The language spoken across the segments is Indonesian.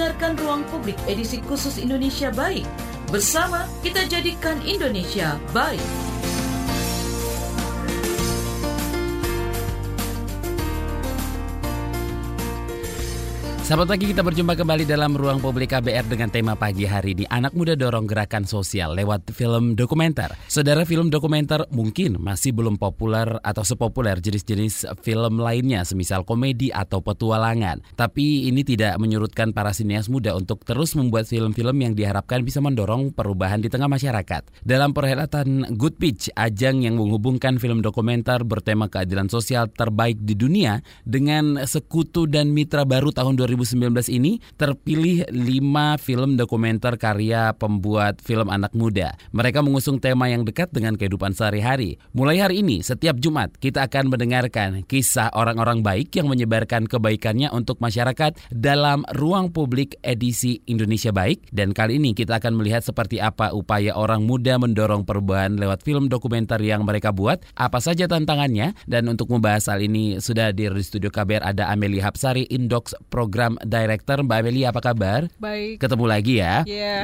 mendengarkan Ruang Publik edisi khusus Indonesia Baik. Bersama kita jadikan Indonesia baik. Sahabat pagi kita berjumpa kembali dalam ruang publik KBR dengan tema pagi hari ini. Anak muda dorong gerakan sosial lewat film dokumenter. Saudara film dokumenter mungkin masih belum populer atau sepopuler jenis-jenis film lainnya Semisal komedi atau petualangan. Tapi ini tidak menyurutkan para sinias muda untuk terus membuat film-film yang diharapkan bisa mendorong perubahan di tengah masyarakat. Dalam perhelatan Good Pitch, ajang yang menghubungkan film dokumenter bertema keadilan sosial terbaik di dunia Dengan sekutu dan mitra baru tahun 2000 2019 ini terpilih 5 film dokumenter karya pembuat film anak muda. Mereka mengusung tema yang dekat dengan kehidupan sehari-hari. Mulai hari ini, setiap Jumat, kita akan mendengarkan kisah orang-orang baik yang menyebarkan kebaikannya untuk masyarakat dalam ruang publik edisi Indonesia Baik. Dan kali ini kita akan melihat seperti apa upaya orang muda mendorong perubahan lewat film dokumenter yang mereka buat, apa saja tantangannya, dan untuk membahas hal ini sudah di studio KBR ada Amelia Hapsari, Indox Program Program Director Mbak Amelia apa kabar? Baik. Ketemu lagi ya. Iya. Yeah.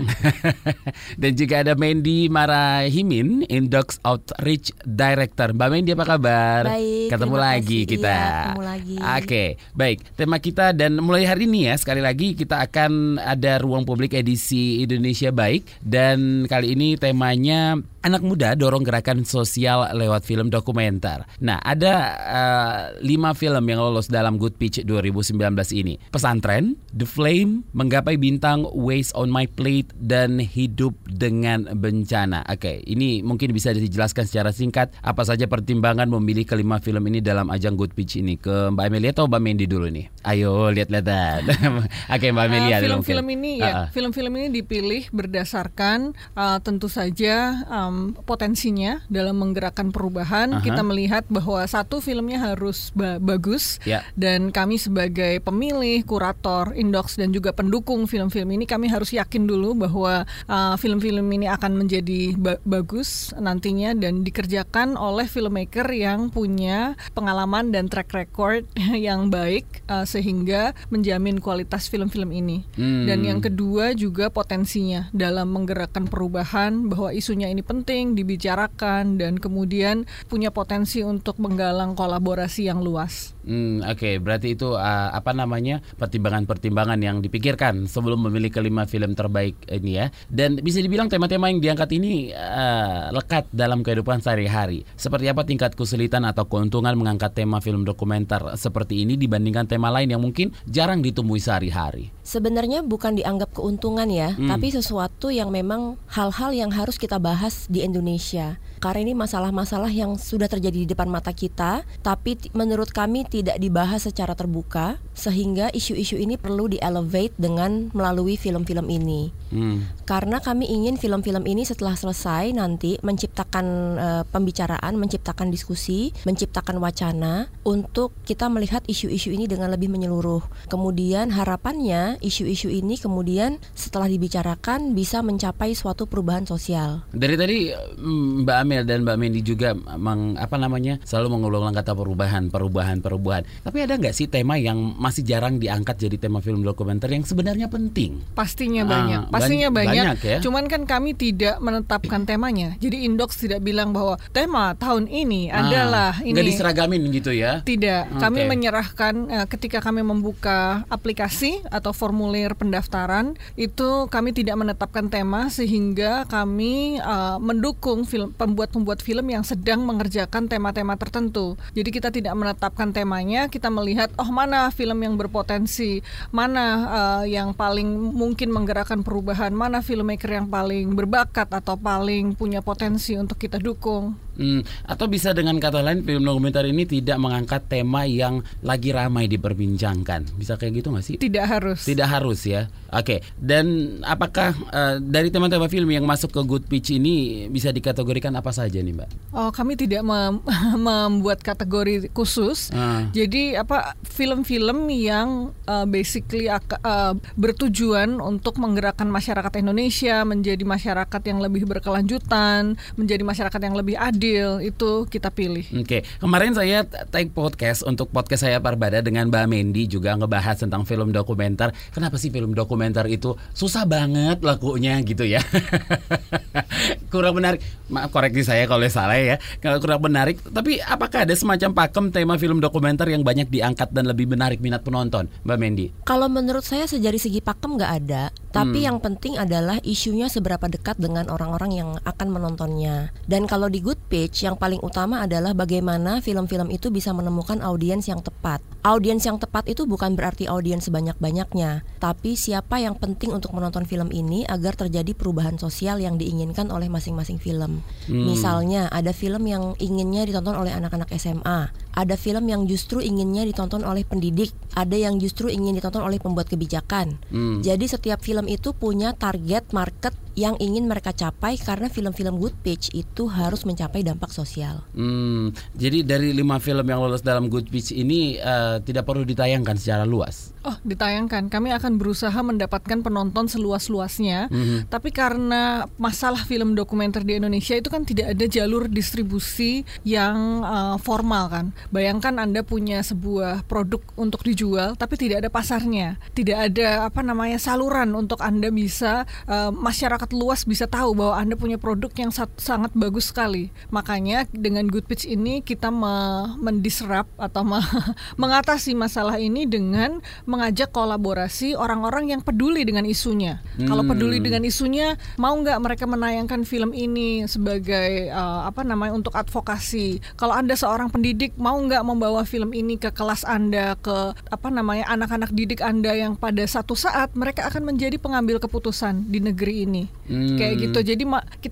Dan juga ada Mandy Marahimin, Indox Outreach Director. Mbak Mandy apa kabar? Baik. Ketemu lagi kasih, kita. Iya, ketemu lagi. Oke, baik. Tema kita dan mulai hari ini ya sekali lagi kita akan ada ruang publik edisi Indonesia Baik dan kali ini temanya anak muda dorong gerakan sosial lewat film dokumenter. Nah, ada uh, lima film yang lolos dalam Good Pitch 2019 ini. Pesantren, The Flame, Menggapai Bintang, Waste on My Plate, dan Hidup dengan Bencana. Oke, ini mungkin bisa dijelaskan secara singkat apa saja pertimbangan memilih kelima film ini dalam ajang Good Pitch ini. Ke Mbak Amelia atau Mbak Mendy dulu nih? Ayo lihat-lihatan. Oke, Mbak Amelia. Uh, film-film ini ya, film-film uh -uh. ini dipilih berdasarkan uh, tentu saja um, potensinya dalam menggerakkan perubahan. Uh -huh. Kita melihat bahwa satu filmnya harus ba bagus yeah. dan kami sebagai pemilih, kurator, indox dan juga pendukung film-film ini kami harus yakin dulu bahwa uh, film-film uh, ini akan menjadi ba bagus nantinya dan dikerjakan oleh filmmaker yang punya pengalaman dan track record yang baik uh, sehingga menjamin kualitas film-film ini. Hmm. Dan yang kedua juga potensinya dalam menggerakkan perubahan bahwa isunya ini penting penting dibicarakan dan kemudian punya potensi untuk menggalang kolaborasi yang luas. Hmm, Oke, okay. berarti itu uh, apa namanya pertimbangan-pertimbangan yang dipikirkan sebelum memilih kelima film terbaik ini ya. Dan bisa dibilang tema-tema yang diangkat ini uh, lekat dalam kehidupan sehari-hari. Seperti apa tingkat kesulitan atau keuntungan mengangkat tema film dokumenter seperti ini dibandingkan tema lain yang mungkin jarang ditemui sehari-hari? Sebenarnya bukan dianggap keuntungan ya, hmm. tapi sesuatu yang memang hal-hal yang harus kita bahas di Indonesia. Karena ini masalah-masalah yang sudah terjadi di depan mata kita, tapi menurut kami tidak dibahas secara terbuka, sehingga isu-isu ini perlu di-elevate dengan melalui film-film ini. Hmm. Karena kami ingin film-film ini setelah selesai nanti menciptakan uh, pembicaraan, menciptakan diskusi, menciptakan wacana untuk kita melihat isu-isu ini dengan lebih menyeluruh. Kemudian harapannya isu-isu ini kemudian setelah dibicarakan bisa mencapai suatu perubahan sosial. Dari tadi mm, Mbak Amel dan Mbak Mendy juga meng, apa namanya selalu mengulang kata perubahan, perubahan, perubahan. Tapi ada nggak sih tema yang masih jarang diangkat jadi tema film dokumenter yang sebenarnya penting? Pastinya ah, banyak, pastinya ban banyak. banyak ya? Cuman kan kami tidak menetapkan temanya. Jadi Indox tidak bilang bahwa tema tahun ini ah, adalah ini. Nggak diseragamin gitu ya? Tidak. Okay. Kami menyerahkan uh, ketika kami membuka aplikasi atau formulir pendaftaran itu kami tidak menetapkan tema sehingga kami uh, mendukung film pembuat-pembuat film yang sedang mengerjakan tema-tema tertentu. Jadi kita tidak menetapkan temanya, kita melihat oh mana film yang berpotensi, mana uh, yang paling mungkin menggerakkan perubahan, mana filmmaker yang paling berbakat atau paling punya potensi untuk kita dukung. Hmm, atau bisa dengan kata lain film dokumenter ini tidak mengangkat tema yang lagi ramai diperbincangkan. Bisa kayak gitu nggak sih? Tidak harus. Tidak harus ya. Oke. Dan apakah uh, dari tema-tema film yang masuk ke Good Pitch ini bisa dikategorikan apa saja nih, Mbak? Oh, kami tidak mem membuat kategori khusus. Uh. Jadi apa film-film yang uh, basically uh, bertujuan untuk menggerakkan masyarakat Indonesia menjadi masyarakat yang lebih berkelanjutan, menjadi masyarakat yang lebih adil deal itu kita pilih. Oke, okay. kemarin saya take podcast untuk podcast saya Parbada dengan Mbak Mendy juga ngebahas tentang film dokumenter. Kenapa sih film dokumenter itu susah banget lakunya gitu ya? kurang menarik. Maaf koreksi saya kalau salah ya. Kalau kurang menarik, tapi apakah ada semacam pakem tema film dokumenter yang banyak diangkat dan lebih menarik minat penonton, Mbak Mendy? Kalau menurut saya sejari segi pakem nggak ada, tapi hmm. yang penting adalah isunya seberapa dekat dengan orang-orang yang akan menontonnya. Dan kalau di Good Pitch yang paling utama adalah bagaimana film-film itu bisa menemukan audiens yang tepat. Audiens yang tepat itu bukan berarti audiens sebanyak-banyaknya, tapi siapa yang penting untuk menonton film ini agar terjadi perubahan sosial yang diinginkan oleh masing-masing film. Hmm. Misalnya ada film yang inginnya ditonton oleh anak-anak SMA, ada film yang justru inginnya ditonton oleh pendidik, ada yang justru ingin ditonton oleh pembuat kebijakan. Hmm. Jadi setiap film itu punya target market yang ingin mereka capai karena film-film Good Pitch itu harus mencapai dampak sosial. Hmm, jadi dari lima film yang lolos dalam Good Pitch ini uh, tidak perlu ditayangkan secara luas. Oh, ditayangkan. Kami akan berusaha mendapatkan penonton seluas-luasnya. Mm-hmm. Tapi karena masalah film dokumenter di Indonesia itu kan tidak ada jalur distribusi yang uh, formal kan. Bayangkan Anda punya sebuah produk untuk dijual tapi tidak ada pasarnya. Tidak ada apa namanya saluran untuk Anda bisa uh, masyarakat masyarakat luas bisa tahu bahwa Anda punya produk yang sangat bagus sekali. Makanya dengan Good Pitch ini kita me mendisrupt atau me mengatasi masalah ini dengan mengajak kolaborasi orang-orang yang peduli dengan isunya. Hmm. Kalau peduli dengan isunya, mau nggak mereka menayangkan film ini sebagai uh, apa namanya untuk advokasi. Kalau Anda seorang pendidik, mau nggak membawa film ini ke kelas Anda, ke apa namanya anak-anak didik Anda yang pada satu saat mereka akan menjadi pengambil keputusan di negeri ini. Hmm. Kayak gitu. Jadi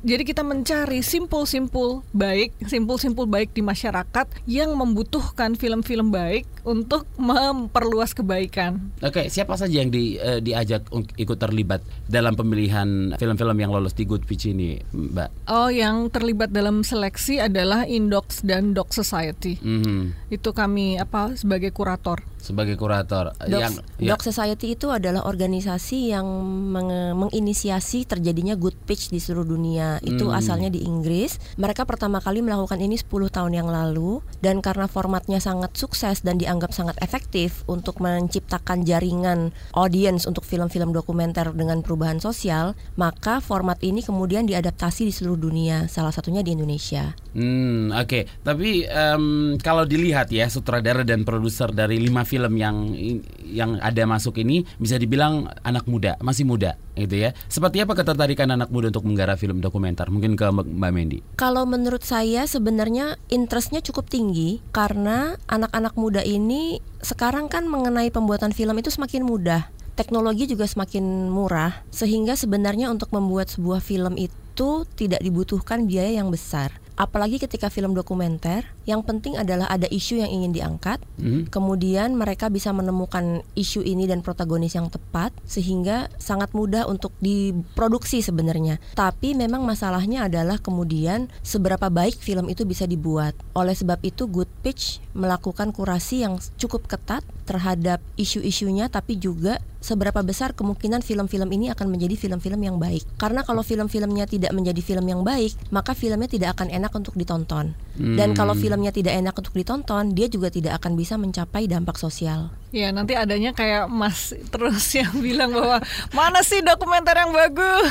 jadi kita mencari simpul-simpul baik, simpul-simpul baik di masyarakat yang membutuhkan film-film baik untuk memperluas kebaikan. Oke, siapa saja yang di, uh, diajak ikut terlibat dalam pemilihan film-film yang lolos di Good Pitch ini, Mbak? Oh, yang terlibat dalam seleksi adalah Indox dan Doc Society. Mm -hmm. Itu kami apa sebagai kurator sebagai kurator Doc, yang ya. Doc Society itu adalah organisasi yang meng menginisiasi terjadinya good pitch di seluruh dunia. Itu hmm. asalnya di Inggris. Mereka pertama kali melakukan ini 10 tahun yang lalu dan karena formatnya sangat sukses dan dianggap sangat efektif untuk menciptakan jaringan audience untuk film-film dokumenter dengan perubahan sosial, maka format ini kemudian diadaptasi di seluruh dunia, salah satunya di Indonesia. Hmm, oke. Okay. Tapi um, kalau dilihat ya sutradara dan produser dari lima film yang yang ada masuk ini bisa dibilang anak muda, masih muda, gitu ya. Seperti apa ketertarikan anak muda untuk menggarap film dokumenter? Mungkin ke Mbak Mendy. Kalau menurut saya sebenarnya interestnya cukup tinggi karena anak-anak muda ini sekarang kan mengenai pembuatan film itu semakin mudah teknologi juga semakin murah sehingga sebenarnya untuk membuat sebuah film itu tidak dibutuhkan biaya yang besar apalagi ketika film dokumenter yang penting adalah ada isu yang ingin diangkat hmm. kemudian mereka bisa menemukan isu ini dan protagonis yang tepat sehingga sangat mudah untuk diproduksi sebenarnya tapi memang masalahnya adalah kemudian seberapa baik film itu bisa dibuat oleh sebab itu Good Pitch melakukan kurasi yang cukup ketat terhadap isu-isunya tapi juga seberapa besar kemungkinan film-film ini akan menjadi film-film yang baik. Karena kalau film-filmnya tidak menjadi film yang baik, maka filmnya tidak akan enak untuk ditonton. Hmm. Dan kalau filmnya tidak enak untuk ditonton, dia juga tidak akan bisa mencapai dampak sosial. Ya nanti adanya kayak Mas terus yang bilang bahwa mana sih dokumenter yang bagus.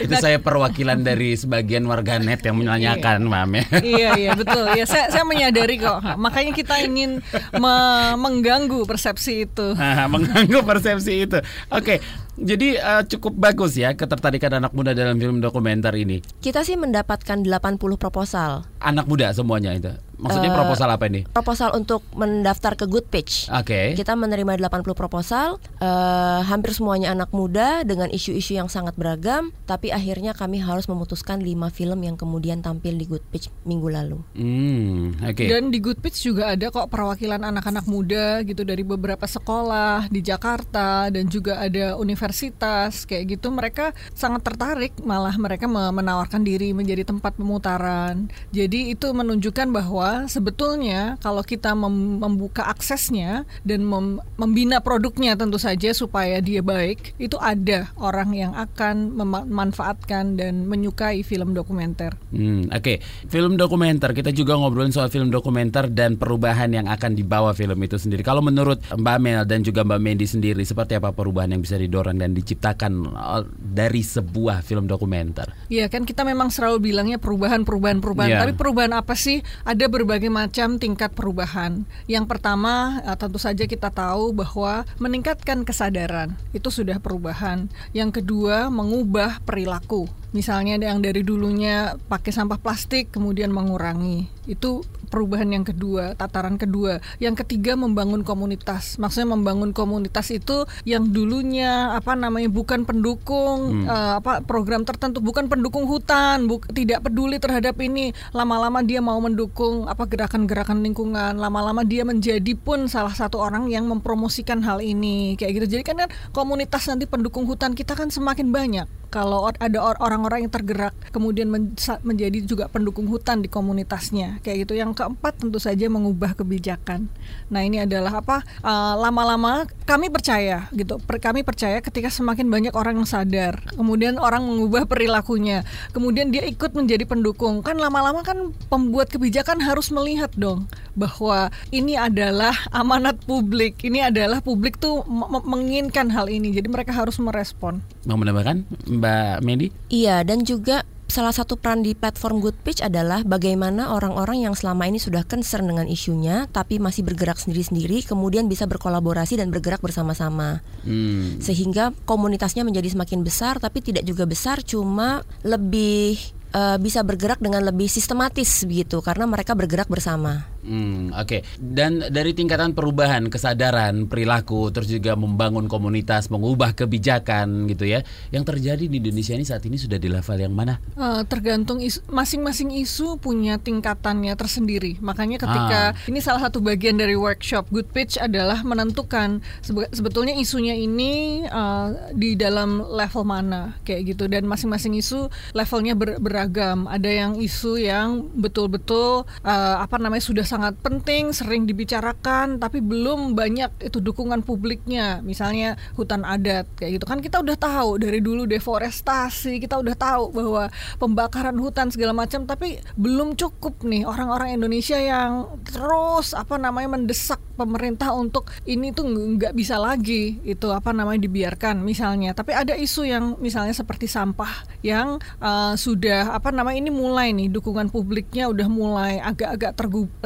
Itu nah, saya perwakilan dari sebagian warganet yang menanyakan, iya. Mam ya. Iya iya betul. Ya saya saya menyadari kok. Makanya kita ingin me mengganggu persepsi itu. mengganggu persepsi itu. Oke, jadi uh, cukup bagus ya ketertarikan anak muda dalam film dokumenter ini. Kita sih mendapatkan 80 proposal. Anak muda semuanya itu. Maksudnya uh, proposal apa ini? Proposal untuk mendaftar ke Good Pitch. Oke. Okay. Kita menerima 80 proposal, uh, hampir semuanya anak muda dengan isu-isu yang sangat beragam, tapi akhirnya kami harus memutuskan 5 film yang kemudian tampil di Good Pitch minggu lalu. Hmm, oke. Okay. Dan di Good Pitch juga ada kok perwakilan anak-anak muda gitu dari beberapa sekolah di Jakarta dan juga ada universitas kayak gitu. Mereka sangat tertarik malah mereka menawarkan diri menjadi tempat pemutaran. Jadi itu menunjukkan bahwa bahwa sebetulnya kalau kita mem membuka aksesnya dan mem membina produknya tentu saja supaya dia baik, itu ada orang yang akan memanfaatkan dan menyukai film dokumenter. Hmm, Oke, okay. film dokumenter kita juga ngobrolin soal film dokumenter dan perubahan yang akan dibawa film itu sendiri. Kalau menurut Mbak Mel dan juga Mbak Mendy sendiri, seperti apa perubahan yang bisa didorong dan diciptakan uh, dari sebuah film dokumenter? Iya kan kita memang selalu bilangnya perubahan, perubahan, perubahan. Yeah. Tapi perubahan apa sih? Ada berbagai macam tingkat perubahan. Yang pertama uh, tentu saja kita tahu bahwa meningkatkan kesadaran itu sudah perubahan. Yang kedua mengubah perilaku. Misalnya yang dari dulunya pakai sampah plastik kemudian mengurangi. Itu perubahan yang kedua, tataran kedua. Yang ketiga membangun komunitas. Maksudnya membangun komunitas itu yang dulunya apa namanya bukan pendukung hmm. uh, apa program tertentu, bukan pendukung hutan, bu tidak peduli terhadap ini. Lama-lama dia mau mendukung apa gerakan-gerakan lingkungan. Lama-lama dia menjadi pun salah satu orang yang mempromosikan hal ini kayak gitu. Jadi kan, kan komunitas nanti pendukung hutan kita kan semakin banyak kalau ada orang-orang yang tergerak kemudian menjadi juga pendukung hutan di komunitasnya. Kayak gitu. Yang keempat tentu saja mengubah kebijakan. Nah ini adalah apa? Uh, lama-lama kami percaya gitu. Per, kami percaya ketika semakin banyak orang yang sadar. Kemudian orang mengubah perilakunya. Kemudian dia ikut menjadi pendukung. Kan lama-lama kan pembuat kebijakan harus melihat dong bahwa ini adalah amanat publik. Ini adalah publik tuh menginginkan hal ini. Jadi mereka harus merespon. Mau menambahkan Mbak Medi? Iya, dan juga salah satu peran di platform Good Pitch adalah bagaimana orang-orang yang selama ini sudah concern dengan isunya tapi masih bergerak sendiri-sendiri kemudian bisa berkolaborasi dan bergerak bersama-sama. Hmm. Sehingga komunitasnya menjadi semakin besar tapi tidak juga besar cuma lebih uh, bisa bergerak dengan lebih sistematis begitu karena mereka bergerak bersama. Hmm, Oke, okay. dan dari tingkatan perubahan kesadaran perilaku, terus juga membangun komunitas, mengubah kebijakan gitu ya, yang terjadi di Indonesia ini saat ini sudah di level yang mana? Uh, tergantung masing-masing isu, punya tingkatannya tersendiri. Makanya ketika ah. ini salah satu bagian dari workshop Good Pitch adalah menentukan sebetulnya isunya ini uh, di dalam level mana kayak gitu, dan masing-masing isu levelnya ber beragam. Ada yang isu yang betul-betul uh, apa namanya sudah sangat penting, sering dibicarakan, tapi belum banyak itu dukungan publiknya. Misalnya hutan adat kayak gitu kan kita udah tahu dari dulu deforestasi, kita udah tahu bahwa pembakaran hutan segala macam, tapi belum cukup nih orang-orang Indonesia yang terus apa namanya mendesak pemerintah untuk ini tuh nggak bisa lagi itu apa namanya dibiarkan misalnya. Tapi ada isu yang misalnya seperti sampah yang uh, sudah apa namanya ini mulai nih dukungan publiknya udah mulai agak-agak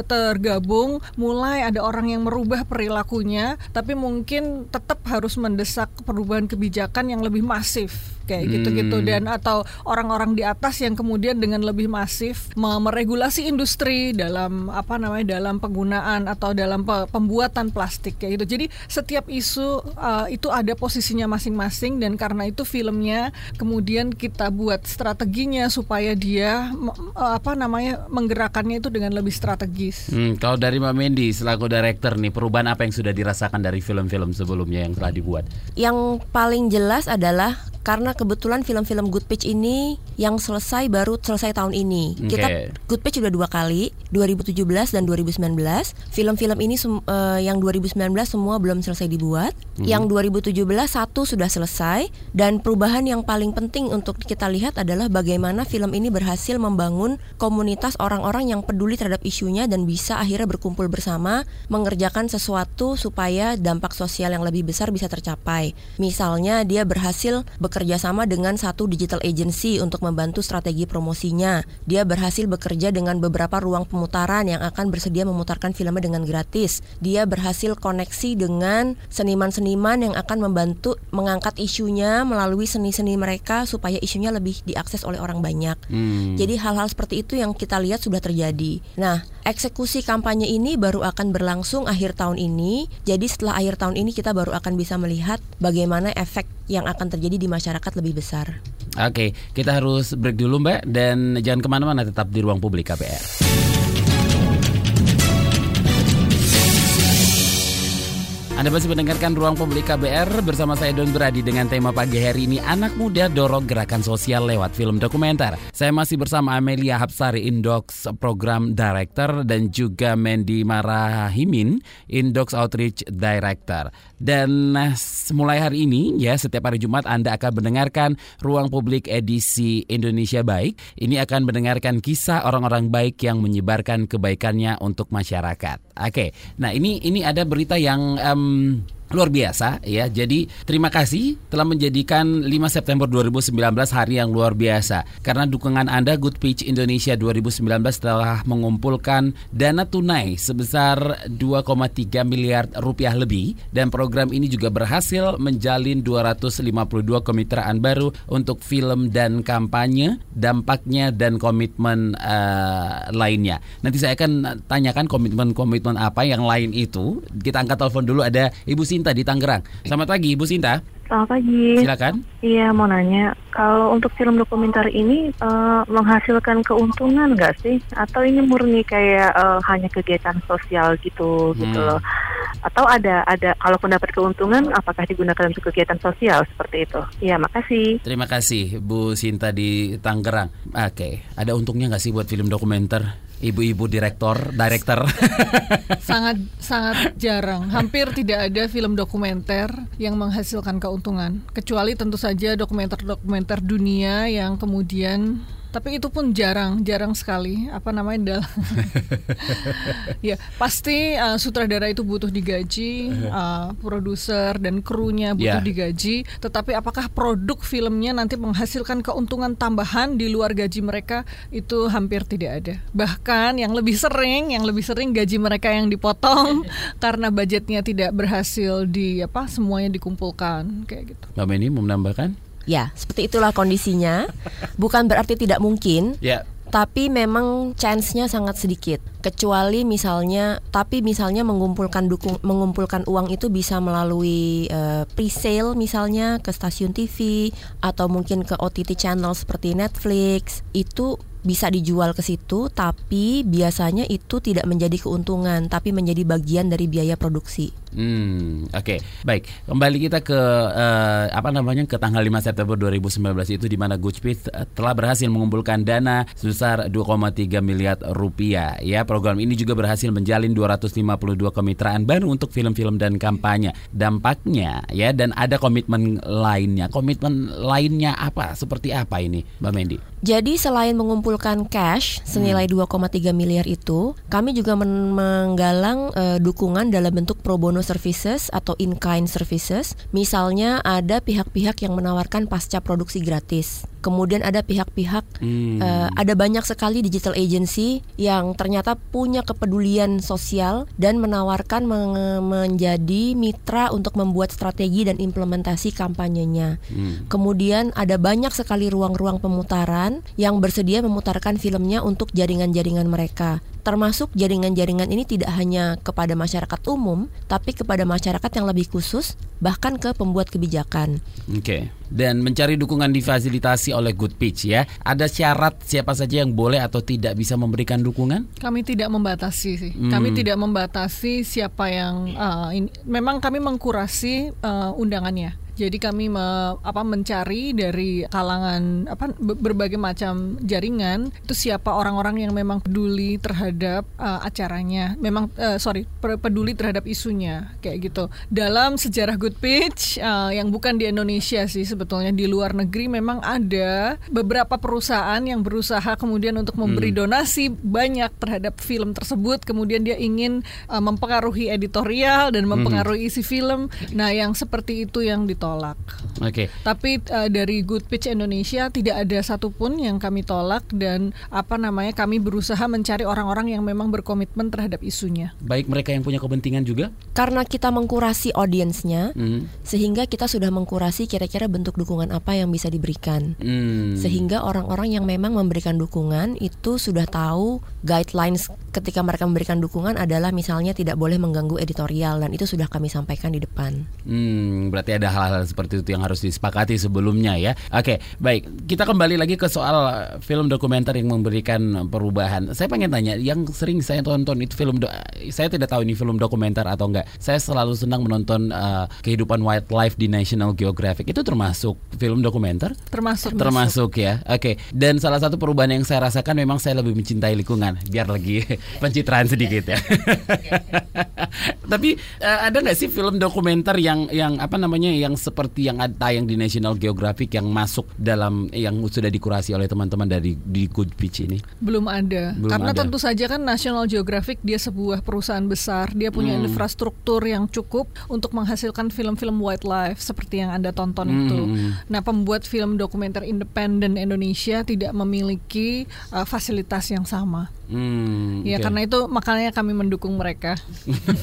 tergabung, mulai ada orang yang merubah perilakunya, tapi mungkin tetap harus mendesak perubahan kebijakan yang lebih masif kayak gitu-gitu hmm. dan atau orang-orang di atas yang kemudian dengan lebih masif meregulasi industri dalam apa namanya dalam penggunaan atau dalam pembuatan plastik kayak gitu. Jadi setiap isu uh, itu ada posisinya masing-masing dan karena itu filmnya kemudian kita buat strateginya supaya dia uh, apa namanya menggerakkannya itu dengan lebih strategis. Hmm, kalau dari Mbak Mendy selaku director nih perubahan apa yang sudah dirasakan dari film-film sebelumnya yang telah dibuat? Yang paling jelas adalah karena kebetulan film-film Good Pitch ini yang selesai baru selesai tahun ini. Okay. Kita Good Pitch sudah dua kali, 2017 dan 2019. Film-film ini uh, yang 2019 semua belum selesai dibuat. Hmm. Yang 2017 satu sudah selesai dan perubahan yang paling penting untuk kita lihat adalah bagaimana film ini berhasil membangun komunitas orang-orang yang peduli terhadap isunya dan bisa akhirnya berkumpul bersama mengerjakan sesuatu supaya dampak sosial yang lebih besar bisa tercapai. Misalnya dia berhasil bekerja bekerja sama dengan satu digital agency untuk membantu strategi promosinya. Dia berhasil bekerja dengan beberapa ruang pemutaran yang akan bersedia memutarkan filmnya dengan gratis. Dia berhasil koneksi dengan seniman-seniman yang akan membantu mengangkat isunya melalui seni-seni mereka supaya isunya lebih diakses oleh orang banyak. Hmm. Jadi hal-hal seperti itu yang kita lihat sudah terjadi. Nah, eksekusi kampanye ini baru akan berlangsung akhir tahun ini. Jadi setelah akhir tahun ini kita baru akan bisa melihat bagaimana efek yang akan terjadi di masyarakat lebih besar. Oke, kita harus break dulu Mbak dan jangan ke mana-mana tetap di ruang publik KPR. Anda masih mendengarkan Ruang Publik KBR bersama saya Don Brady dengan tema pagi hari ini Anak Muda Dorong Gerakan Sosial lewat film dokumenter. Saya masih bersama Amelia Hapsari Indox Program Director dan juga Mandy Marahimin Indox Outreach Director. Dan eh, mulai hari ini ya setiap hari Jumat Anda akan mendengarkan Ruang Publik edisi Indonesia Baik. Ini akan mendengarkan kisah orang-orang baik yang menyebarkan kebaikannya untuk masyarakat. Oke, nah ini ini ada berita yang um, luar biasa ya. Jadi terima kasih telah menjadikan 5 September 2019 hari yang luar biasa karena dukungan Anda Good Pitch Indonesia 2019 telah mengumpulkan dana tunai sebesar 2,3 miliar rupiah lebih dan program ini juga berhasil menjalin 252 kemitraan baru untuk film dan kampanye, dampaknya dan komitmen uh, lainnya. Nanti saya akan tanyakan komitmen-komitmen apa yang lain itu. Kita angkat telepon dulu ada Ibu Sinta di Tangerang. Selamat pagi Ibu Sinta. Selamat pagi. Silakan. Iya mau nanya, kalau untuk film dokumenter ini uh, menghasilkan keuntungan nggak sih? Atau ini murni kayak uh, hanya kegiatan sosial gitu gitu hmm. gitu loh? Atau ada ada kalaupun dapat keuntungan, apakah digunakan untuk kegiatan sosial seperti itu? Iya makasih. Terima kasih Bu Sinta di Tangerang. Oke, ada untungnya nggak sih buat film dokumenter? Ibu-ibu direktor, director. sangat sangat jarang, hampir tidak ada film dokumenter yang menghasilkan keuntungan, kecuali tentu saja dokumenter-dokumenter dunia yang kemudian tapi itu pun jarang jarang sekali. Apa namanya dalam ya pasti uh, sutradara itu butuh digaji uh, produser dan krunya butuh yeah. digaji. Tetapi apakah produk filmnya nanti menghasilkan keuntungan tambahan di luar gaji mereka? Itu hampir tidak ada. Bahkan yang lebih sering yang lebih sering gaji mereka yang dipotong karena budgetnya tidak berhasil di apa semuanya dikumpulkan. Kayak gitu. Mbak Meni mau menambahkan Ya, seperti itulah kondisinya. Bukan berarti tidak mungkin. Ya. Tapi memang chance-nya sangat sedikit. Kecuali misalnya, tapi misalnya mengumpulkan dukung, mengumpulkan uang itu bisa melalui uh, pre-sale misalnya ke stasiun TV atau mungkin ke OTT channel seperti Netflix. Itu bisa dijual ke situ, tapi biasanya itu tidak menjadi keuntungan, tapi menjadi bagian dari biaya produksi. Hmm, oke. Okay. Baik, kembali kita ke uh, apa namanya ke tanggal 5 September 2019 itu di mana Goodspith uh, telah berhasil mengumpulkan dana sebesar 2,3 miliar rupiah. Ya, program ini juga berhasil menjalin 252 kemitraan baru untuk film-film dan kampanye. Dampaknya ya dan ada komitmen lainnya. Komitmen lainnya apa? Seperti apa ini, Mbak Mendy? Jadi selain mengumpulkan cash senilai hmm. 2,3 miliar itu, kami juga men menggalang uh, dukungan dalam bentuk pro bono services atau in-kind services. Misalnya ada pihak-pihak yang menawarkan pasca produksi gratis. Kemudian ada pihak-pihak, hmm. uh, ada banyak sekali digital agency yang ternyata punya kepedulian sosial dan menawarkan men menjadi mitra untuk membuat strategi dan implementasi kampanyenya. Hmm. Kemudian ada banyak sekali ruang-ruang pemutaran yang bersedia memutarkan filmnya untuk jaringan-jaringan mereka termasuk jaringan-jaringan ini tidak hanya kepada masyarakat umum, tapi kepada masyarakat yang lebih khusus, bahkan ke pembuat kebijakan. Oke. Okay. Dan mencari dukungan difasilitasi oleh Good Pitch ya. Ada syarat siapa saja yang boleh atau tidak bisa memberikan dukungan? Kami tidak membatasi sih. Hmm. Kami tidak membatasi siapa yang uh, ini. Memang kami mengkurasi uh, undangannya. Jadi kami me, apa mencari dari kalangan apa berbagai macam jaringan itu siapa orang-orang yang memang peduli terhadap uh, acaranya, memang uh, sorry peduli terhadap isunya kayak gitu. Dalam sejarah Good Pitch uh, yang bukan di Indonesia sih sebetulnya di luar negeri memang ada beberapa perusahaan yang berusaha kemudian untuk memberi hmm. donasi banyak terhadap film tersebut, kemudian dia ingin uh, mempengaruhi editorial dan mempengaruhi hmm. isi film. Nah, yang seperti itu yang ditolak tolak. Oke. Okay. Tapi uh, dari Good Pitch Indonesia tidak ada satupun yang kami tolak dan apa namanya kami berusaha mencari orang-orang yang memang berkomitmen terhadap isunya. Baik mereka yang punya kepentingan juga? Karena kita mengkurasi audiensnya, mm. sehingga kita sudah mengkurasi kira-kira bentuk dukungan apa yang bisa diberikan. Mm. Sehingga orang-orang yang memang memberikan dukungan itu sudah tahu guidelines ketika mereka memberikan dukungan adalah misalnya tidak boleh mengganggu editorial dan itu sudah kami sampaikan di depan. Hmm, berarti ada hal-hal hal seperti itu yang harus disepakati sebelumnya ya. Oke, baik. Kita kembali lagi ke soal film dokumenter yang memberikan perubahan. Saya pengen tanya, yang sering saya tonton itu film do saya tidak tahu ini film dokumenter atau enggak. Saya selalu senang menonton uh, kehidupan wildlife di National Geographic. Itu termasuk film dokumenter? Termasuk. Termasuk ya. Oke. Dan salah satu perubahan yang saya rasakan memang saya lebih mencintai lingkungan. Biar lagi pencitraan sedikit ya. Tapi uh, ada nggak sih film dokumenter yang yang apa namanya yang seperti yang ada tayang di National Geographic yang masuk dalam yang sudah dikurasi oleh teman-teman dari di Good Pitch ini? Belum ada. Belum Karena ada. tentu saja kan National Geographic dia sebuah perusahaan besar, dia punya hmm. infrastruktur yang cukup untuk menghasilkan film-film wildlife seperti yang Anda tonton hmm. itu. Nah, pembuat film dokumenter independen Indonesia tidak memiliki uh, fasilitas yang sama. Hmm, ya okay. karena itu makanya kami mendukung mereka.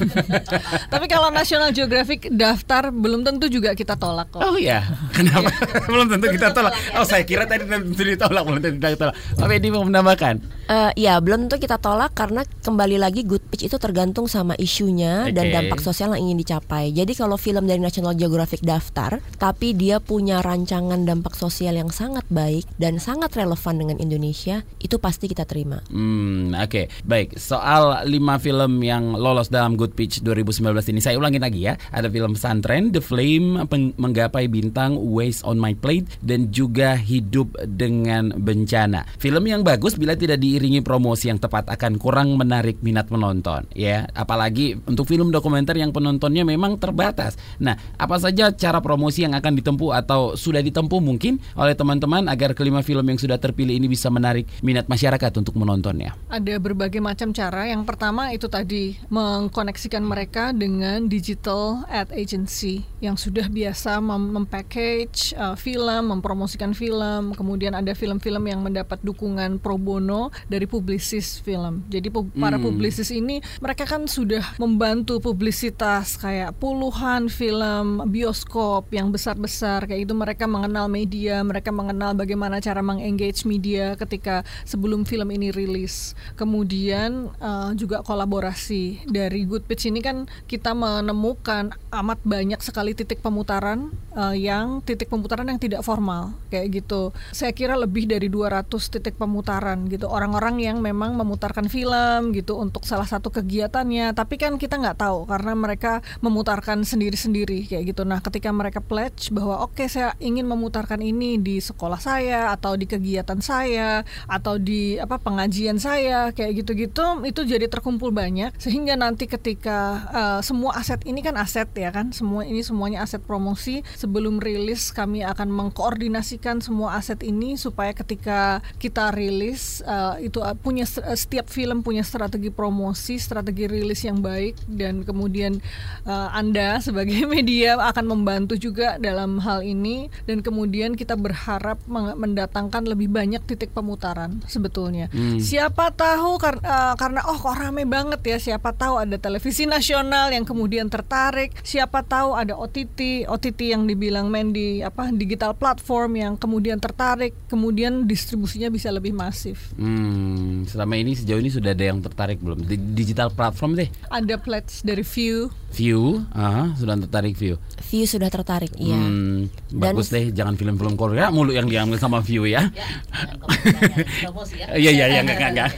Tapi kalau National Geographic daftar belum tentu juga kita tolak kok. Oh iya, kenapa? belum tentu kita tolak. Oh saya kira tadi tentu ditolak, belum tentu ditolak. Pak Edi mau menambahkan? Uh, ya belum tentu kita tolak karena kembali lagi good pitch itu tergantung sama isunya okay. dan dampak sosial yang ingin dicapai. Jadi kalau film dari National Geographic daftar, tapi dia punya rancangan dampak sosial yang sangat baik dan sangat relevan dengan Indonesia, itu pasti kita terima. Hmm. Hmm, oke. Okay. Baik, soal lima film yang lolos dalam Good Pitch 2019 ini saya ulangin lagi ya. Ada film Pesantren, The Flame, Menggapai Bintang, Waste on My Plate dan juga Hidup dengan Bencana. Film yang bagus bila tidak diiringi promosi yang tepat akan kurang menarik minat penonton, ya. Apalagi untuk film dokumenter yang penontonnya memang terbatas. Nah, apa saja cara promosi yang akan ditempuh atau sudah ditempuh mungkin oleh teman-teman agar kelima film yang sudah terpilih ini bisa menarik minat masyarakat untuk menontonnya? Ada berbagai macam cara. Yang pertama itu tadi mengkoneksikan mereka dengan digital ad agency yang sudah biasa mem mempackage uh, film, mempromosikan film. Kemudian ada film-film yang mendapat dukungan pro bono dari publisis film. Jadi pu hmm. para publisis ini mereka kan sudah membantu publisitas kayak puluhan film bioskop yang besar-besar kayak itu mereka mengenal media, mereka mengenal bagaimana cara mengengage media ketika sebelum film ini rilis kemudian uh, juga kolaborasi dari Good Pitch ini kan kita menemukan amat banyak sekali titik pemutaran uh, yang titik pemutaran yang tidak formal kayak gitu. Saya kira lebih dari 200 titik pemutaran gitu. Orang-orang yang memang memutarkan film gitu untuk salah satu kegiatannya. Tapi kan kita nggak tahu karena mereka memutarkan sendiri-sendiri kayak gitu. Nah ketika mereka pledge bahwa oke okay, saya ingin memutarkan ini di sekolah saya atau di kegiatan saya atau di apa pengajian saya saya kayak gitu-gitu itu jadi terkumpul banyak. Sehingga nanti ketika uh, semua aset ini kan aset ya kan semua ini semuanya aset promosi. Sebelum rilis kami akan mengkoordinasikan semua aset ini supaya ketika kita rilis uh, itu punya setiap film punya strategi promosi strategi rilis yang baik. Dan kemudian uh, anda sebagai media akan membantu juga dalam hal ini. Dan kemudian kita berharap mendatangkan lebih banyak titik pemutaran sebetulnya. Hmm. siapa tahu kar uh, karena oh kok rame banget ya siapa tahu ada televisi nasional yang kemudian tertarik siapa tahu ada OTT OTT yang dibilang main di apa digital platform yang kemudian tertarik kemudian distribusinya bisa lebih masif. Hmm, selama ini sejauh ini sudah ada yang tertarik belum di digital platform deh? Ada pledge dari View. View, uh, sudah tertarik View. View sudah tertarik, iya. Hmm, bagus deh, jangan film-film Korea mulu yang diambil sama View ya. Iya iya iya enggak enggak.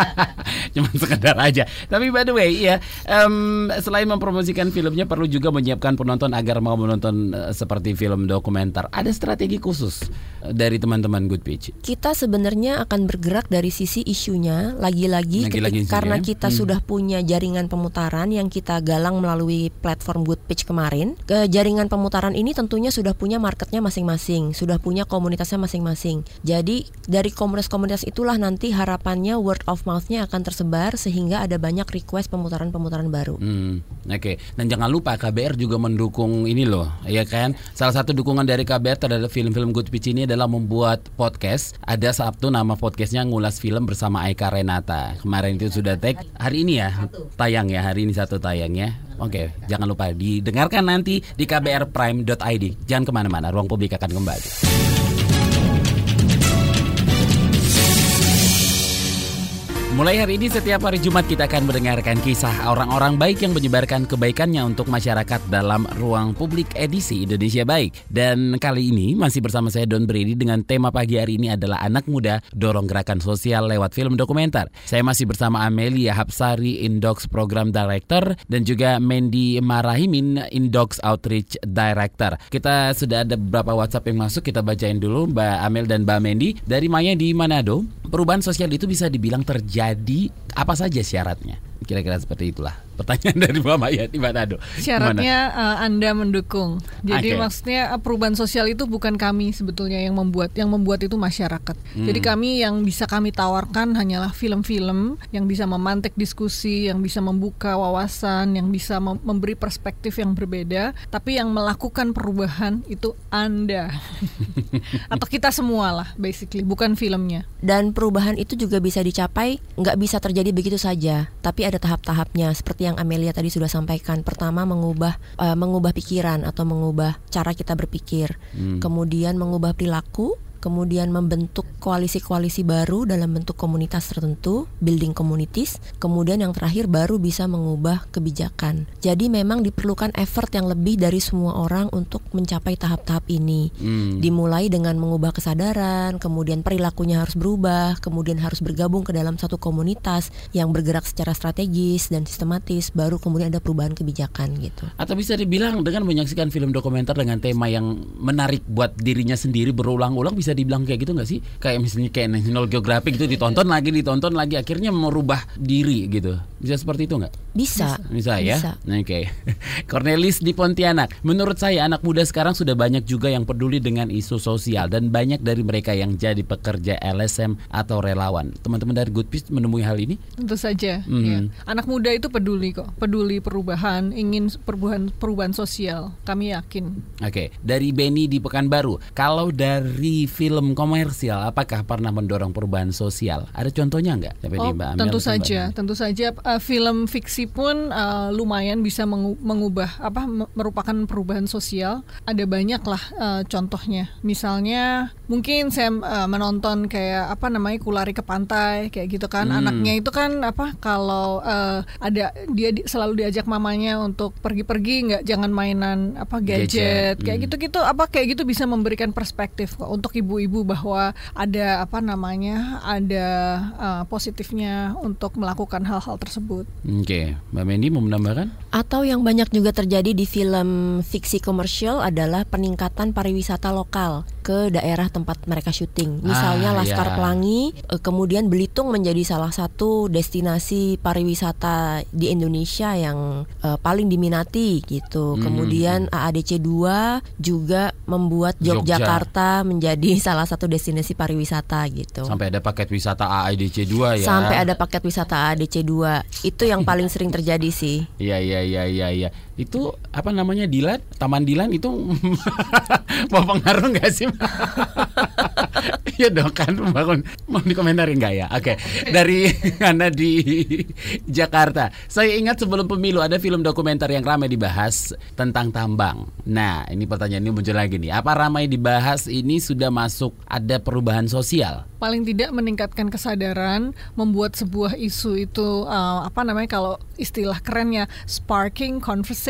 Cuma sekedar aja. Tapi by the way ya, um, selain mempromosikan filmnya perlu juga menyiapkan penonton agar mau menonton uh, seperti film dokumenter. Ada strategi khusus uh, dari teman-teman Good Pitch. Kita sebenarnya akan bergerak dari sisi isunya lagi-lagi karena kita hmm. sudah punya jaringan pemutaran yang kita galang melalui platform Good Pitch kemarin. Ke jaringan pemutaran ini tentunya sudah punya marketnya masing-masing, sudah punya komunitasnya masing-masing. Jadi dari komunitas-komunitas itulah nanti harapannya word of mouth-nya akan tersebar sehingga ada banyak request pemutaran-pemutaran baru. Hmm, Oke, okay. dan jangan lupa KBR juga mendukung ini loh, ya kan? Salah satu dukungan dari KBR terhadap film-film Good Pitch ini adalah membuat podcast. Ada Sabtu nama podcastnya ngulas film bersama Aika Renata. Kemarin itu sudah tag. Hari ini ya tayang ya, hari ini satu tayang ya. Oke, okay, jangan lupa didengarkan nanti di kbrprime.id. Jangan ke mana-mana, ruang publik akan kembali. Mulai hari ini setiap hari Jumat kita akan mendengarkan kisah orang-orang baik yang menyebarkan kebaikannya untuk masyarakat dalam ruang publik edisi Indonesia Baik. Dan kali ini masih bersama saya Don Brady dengan tema pagi hari ini adalah anak muda dorong gerakan sosial lewat film dokumenter. Saya masih bersama Amelia Hapsari, Indox Program Director dan juga Mandy Marahimin, Indox Outreach Director. Kita sudah ada beberapa WhatsApp yang masuk, kita bacain dulu Mbak Amel dan Mbak Mandy. Dari Maya di Manado, perubahan sosial itu bisa dibilang terjadi apa saja syaratnya? Kira-kira seperti itulah pertanyaan dari Mbak Maya di Manado. Syaratnya uh, Anda mendukung. Jadi okay. maksudnya uh, perubahan sosial itu bukan kami sebetulnya yang membuat, yang membuat itu masyarakat. Hmm. Jadi kami yang bisa kami tawarkan hanyalah film-film yang bisa memantik diskusi, yang bisa membuka wawasan, yang bisa mem memberi perspektif yang berbeda. Tapi yang melakukan perubahan itu Anda atau kita semua lah, basically, bukan filmnya. Dan perubahan itu juga bisa dicapai, nggak bisa terjadi begitu saja, tapi ada tahap-tahapnya seperti yang Amelia tadi sudah sampaikan. Pertama mengubah uh, mengubah pikiran atau mengubah cara kita berpikir. Hmm. Kemudian mengubah perilaku kemudian membentuk koalisi-koalisi baru dalam bentuk komunitas tertentu, building communities, kemudian yang terakhir baru bisa mengubah kebijakan. Jadi memang diperlukan effort yang lebih dari semua orang untuk mencapai tahap-tahap ini. Hmm. Dimulai dengan mengubah kesadaran, kemudian perilakunya harus berubah, kemudian harus bergabung ke dalam satu komunitas yang bergerak secara strategis dan sistematis, baru kemudian ada perubahan kebijakan gitu. Atau bisa dibilang dengan menyaksikan film dokumenter dengan tema yang menarik buat dirinya sendiri berulang-ulang bisa bisa dibilang kayak gitu nggak sih? Kayak misalnya kayak National Geographic gitu ditonton lagi ditonton lagi akhirnya merubah diri gitu. Bisa seperti itu nggak? Bisa. Bisa ya. Oke. Okay. Cornelis di Pontianak. Menurut saya anak muda sekarang sudah banyak juga yang peduli dengan isu sosial dan banyak dari mereka yang jadi pekerja LSM atau relawan. Teman-teman dari Good Peace menemui hal ini? Tentu saja. Mm -hmm. ya. Anak muda itu peduli kok, peduli perubahan, ingin perubahan perubahan sosial. Kami yakin. Oke. Okay. Dari Benny di Pekanbaru. Kalau dari film komersial apakah pernah mendorong perubahan sosial? Ada contohnya nggak? Oh, Mbak tentu saja, Mbak. tentu saja uh, film fiksi pun uh, lumayan bisa mengubah apa merupakan perubahan sosial. Ada banyak lah uh, contohnya. Misalnya mungkin saya uh, menonton kayak apa namanya kulari ke pantai kayak gitu kan. Hmm. Anaknya itu kan apa kalau uh, ada dia di, selalu diajak mamanya untuk pergi-pergi nggak jangan mainan apa gadget, gadget. kayak hmm. gitu-gitu apa kayak gitu bisa memberikan perspektif kok untuk ibu ibu-ibu bahwa ada apa namanya ada uh, positifnya untuk melakukan hal-hal tersebut. Oke, okay. Mbak Mendy mau menambahkan? Atau yang banyak juga terjadi di film fiksi komersial adalah peningkatan pariwisata lokal ke daerah tempat mereka syuting. Misalnya ah, Laskar yeah. Pelangi, eh, kemudian Belitung menjadi salah satu destinasi pariwisata di Indonesia yang uh, paling diminati gitu. Hmm. Kemudian AADC 2 juga membuat Yogyakarta Jogja. menjadi salah satu destinasi pariwisata gitu. Sampai ada paket wisata AADC 2 ya. Sampai ada paket wisata AADC 2. Itu yang paling sering terjadi sih. Iya iya iya iya iya. Itu apa namanya Dilan? Taman Dilan itu mau pengaruh nggak sih? Iya dong kan membangun mau dikomentari nggak ya? Oke, okay. dari Anda di Jakarta. Saya ingat sebelum pemilu ada film dokumenter yang ramai dibahas tentang tambang. Nah, ini pertanyaan ini muncul lagi nih. Apa ramai dibahas ini sudah masuk ada perubahan sosial? Paling tidak meningkatkan kesadaran, membuat sebuah isu itu uh, apa namanya kalau istilah kerennya sparking conversation,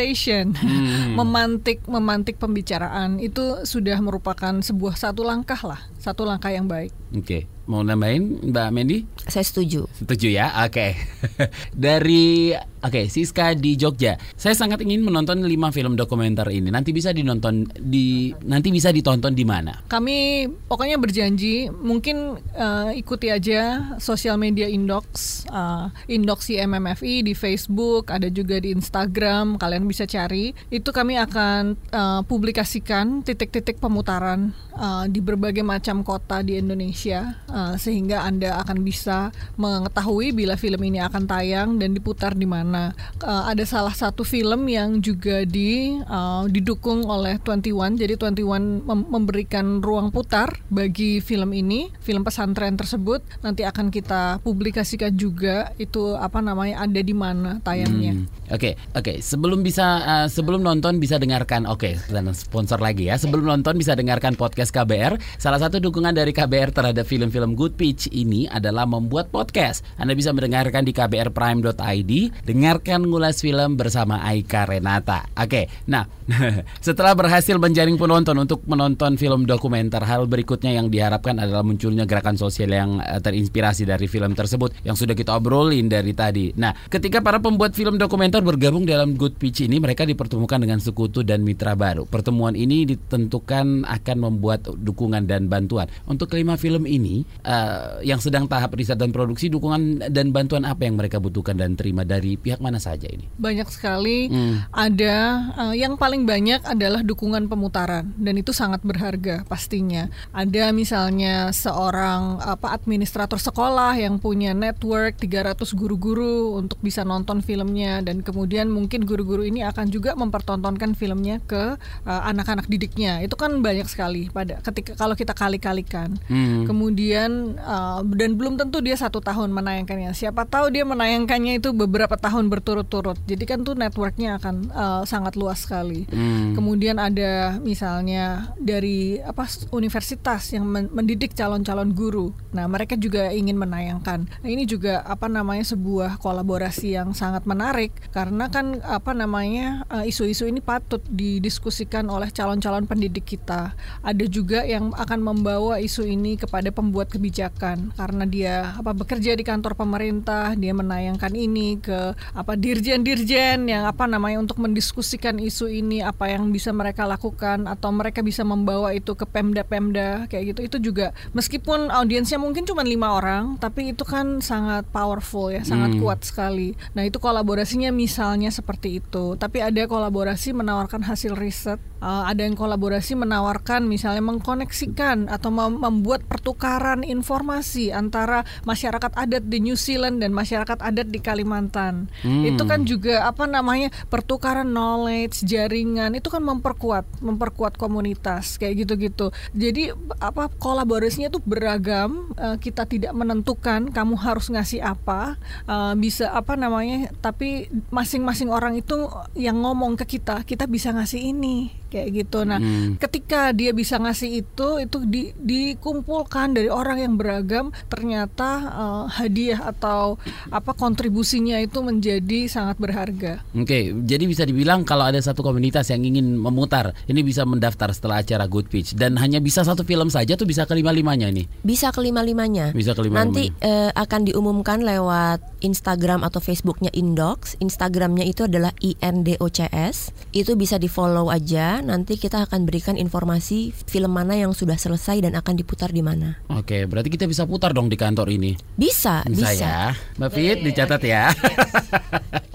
hmm. memantik memantik pembicaraan itu sudah merupakan sebuah satu langkah lah, satu langkah yang baik. Oke. Okay. Mau nambahin Mbak Mendy? Saya setuju. Setuju ya? Oke. Okay. Dari Oke, okay, Siska di Jogja. Saya sangat ingin menonton lima film dokumenter ini. Nanti bisa dinonton di nanti bisa ditonton di mana? Kami pokoknya berjanji mungkin uh, ikuti aja sosial media Indox, uh, Indox MMFI di Facebook, ada juga di Instagram. Kalian bisa cari. Itu kami akan uh, publikasikan titik-titik pemutaran uh, di berbagai macam kota di Indonesia uh, sehingga Anda akan bisa mengetahui bila film ini akan tayang dan diputar di mana uh, ada salah satu film yang juga di uh, didukung oleh 21. Jadi 21 mem memberikan ruang putar bagi film ini, film pesantren tersebut. Nanti akan kita publikasikan juga itu apa namanya ada di mana tayangnya. Oke, hmm. oke. Okay, okay. Sebelum bisa uh, sebelum nonton bisa dengarkan. Oke, okay, sponsor lagi ya. Sebelum nonton bisa dengarkan podcast KBR. Salah satu dukungan dari KBR terhadap terhadap film-film Good Pitch ini adalah membuat podcast. Anda bisa mendengarkan di kbrprime.id, dengarkan ngulas film bersama Aika Renata. Oke, nah setelah berhasil menjaring penonton untuk menonton film dokumenter, hal berikutnya yang diharapkan adalah munculnya gerakan sosial yang eh, terinspirasi dari film tersebut yang sudah kita obrolin dari tadi. Nah, ketika para pembuat film dokumenter bergabung dalam Good Pitch ini, mereka dipertemukan dengan sekutu dan mitra baru. Pertemuan ini ditentukan akan membuat dukungan dan bantuan. Untuk kelima film ini uh, yang sedang tahap riset dan produksi, dukungan dan bantuan apa yang mereka butuhkan dan terima dari pihak mana saja ini? Banyak sekali. Hmm. Ada uh, yang paling banyak adalah dukungan pemutaran dan itu sangat berharga pastinya. Ada misalnya seorang apa administrator sekolah yang punya network 300 guru-guru untuk bisa nonton filmnya dan kemudian mungkin guru-guru ini akan juga mempertontonkan filmnya ke uh, anak-anak didiknya. Itu kan banyak sekali pada ketika kalau kita kali-kalikan. Hmm. Kemudian uh, dan belum tentu dia satu tahun menayangkannya. Siapa tahu dia menayangkannya itu beberapa tahun berturut-turut. Jadi kan tuh networknya akan uh, sangat luas sekali. Hmm. Kemudian ada misalnya dari apa universitas yang mendidik calon-calon guru. Nah mereka juga ingin menayangkan. Nah, ini juga apa namanya sebuah kolaborasi yang sangat menarik karena kan apa namanya isu-isu ini patut didiskusikan oleh calon-calon pendidik kita. Ada juga yang akan membawa isu ini kepada pembuat kebijakan karena dia apa bekerja di kantor pemerintah, dia menayangkan ini ke apa dirjen-dirjen yang apa namanya untuk mendiskusikan isu ini apa yang bisa mereka lakukan atau mereka bisa membawa itu ke pemda-pemda kayak gitu. Itu juga meskipun audiensnya mungkin cuma lima orang, tapi itu kan sangat powerful ya, sangat hmm. kuat sekali. Nah, itu kolaborasinya misalnya seperti itu. Tapi ada kolaborasi menawarkan hasil riset, uh, ada yang kolaborasi menawarkan misalnya mengkoneksikan atau membuat pertukaran informasi antara masyarakat adat di New Zealand dan masyarakat adat di Kalimantan. Hmm. Itu kan juga apa namanya pertukaran knowledge, jaringan itu kan memperkuat memperkuat komunitas kayak gitu-gitu. Jadi apa kolaborasinya itu beragam. Uh, kita tidak menentukan kamu harus ngasih apa, uh, bisa apa namanya, tapi masing-masing orang itu yang ngomong ke kita, kita bisa ngasih ini kayak gitu. Nah, hmm. ketika dia bisa ngasih itu, itu di, dikumpulkan dari orang yang beragam, ternyata uh, hadiah atau apa kontribusinya itu menjadi sangat berharga. Oke, okay, jadi bisa dibilang kalau ada satu komunitas yang ingin memutar, ini bisa mendaftar setelah acara Good Pitch dan hanya bisa satu film saja tuh bisa kelima limanya nih. Bisa kelima limanya. Bisa kelima. Nanti uh, akan diumumkan lewat Instagram atau Facebooknya Indox. Instagramnya itu adalah INDOCS. Itu bisa di follow aja nanti kita akan berikan informasi film mana yang sudah selesai dan akan diputar di mana. Oke, berarti kita bisa putar dong di kantor ini. Bisa, bisa. bisa. ya. Mbak Fit, dicatat ya.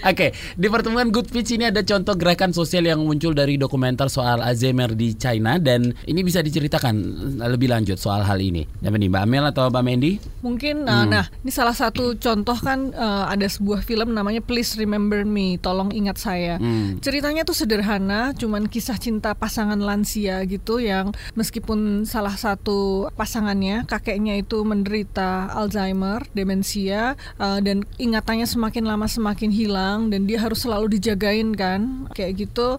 Oke, di pertemuan Good Pitch ini ada contoh gerakan sosial yang muncul dari dokumenter soal Alzheimer di China dan ini bisa diceritakan lebih lanjut soal hal ini. Apa nih Mbak Amel atau Mbak Mendy? Mungkin nah, hmm. nah ini salah satu contoh kan uh, ada sebuah film namanya Please Remember Me, tolong ingat saya. Hmm. Ceritanya tuh sederhana, cuman kisah cinta pasangan lansia gitu yang meskipun salah satu pasangannya kakeknya itu menderita Alzheimer, demensia uh, dan ingatannya semakin lama semakin hilang dan dia harus selalu dijagain kan kayak gitu